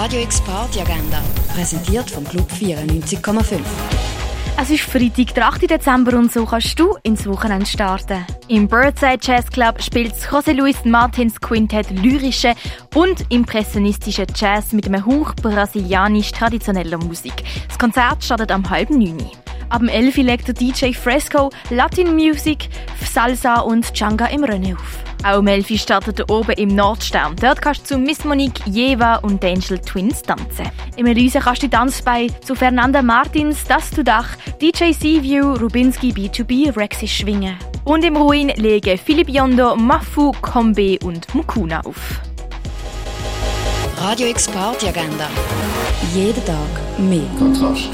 Radio X Party Agenda, präsentiert vom Club 94,5. Es ist Freitag, der 8. Dezember und so kannst du ins Wochenende starten. Im Birdside Jazz Club spielt José Luis Martins Quintett lyrische und impressionistische Jazz mit einem Hauch brasilianisch traditioneller Musik. Das Konzert startet am halben neun. Ab dem 11 legt der DJ Fresco Latin Music, Salsa und Changa im Rennen auf. Auch um 11 startet oben im Nordstern. Dort kannst du zu Miss Monique, Jeva und Angel Twins tanzen. Im Elise kannst du Tanz bei zu Fernanda Martins, Das zu Dach, DJ Seaview, Rubinski B2B, Rexy schwingen. Und im Ruin legen Philipp Yondo, Mafu, Kombe und Mukuna auf. Radio X Party Agenda. Jeden Tag mehr. Kontrast.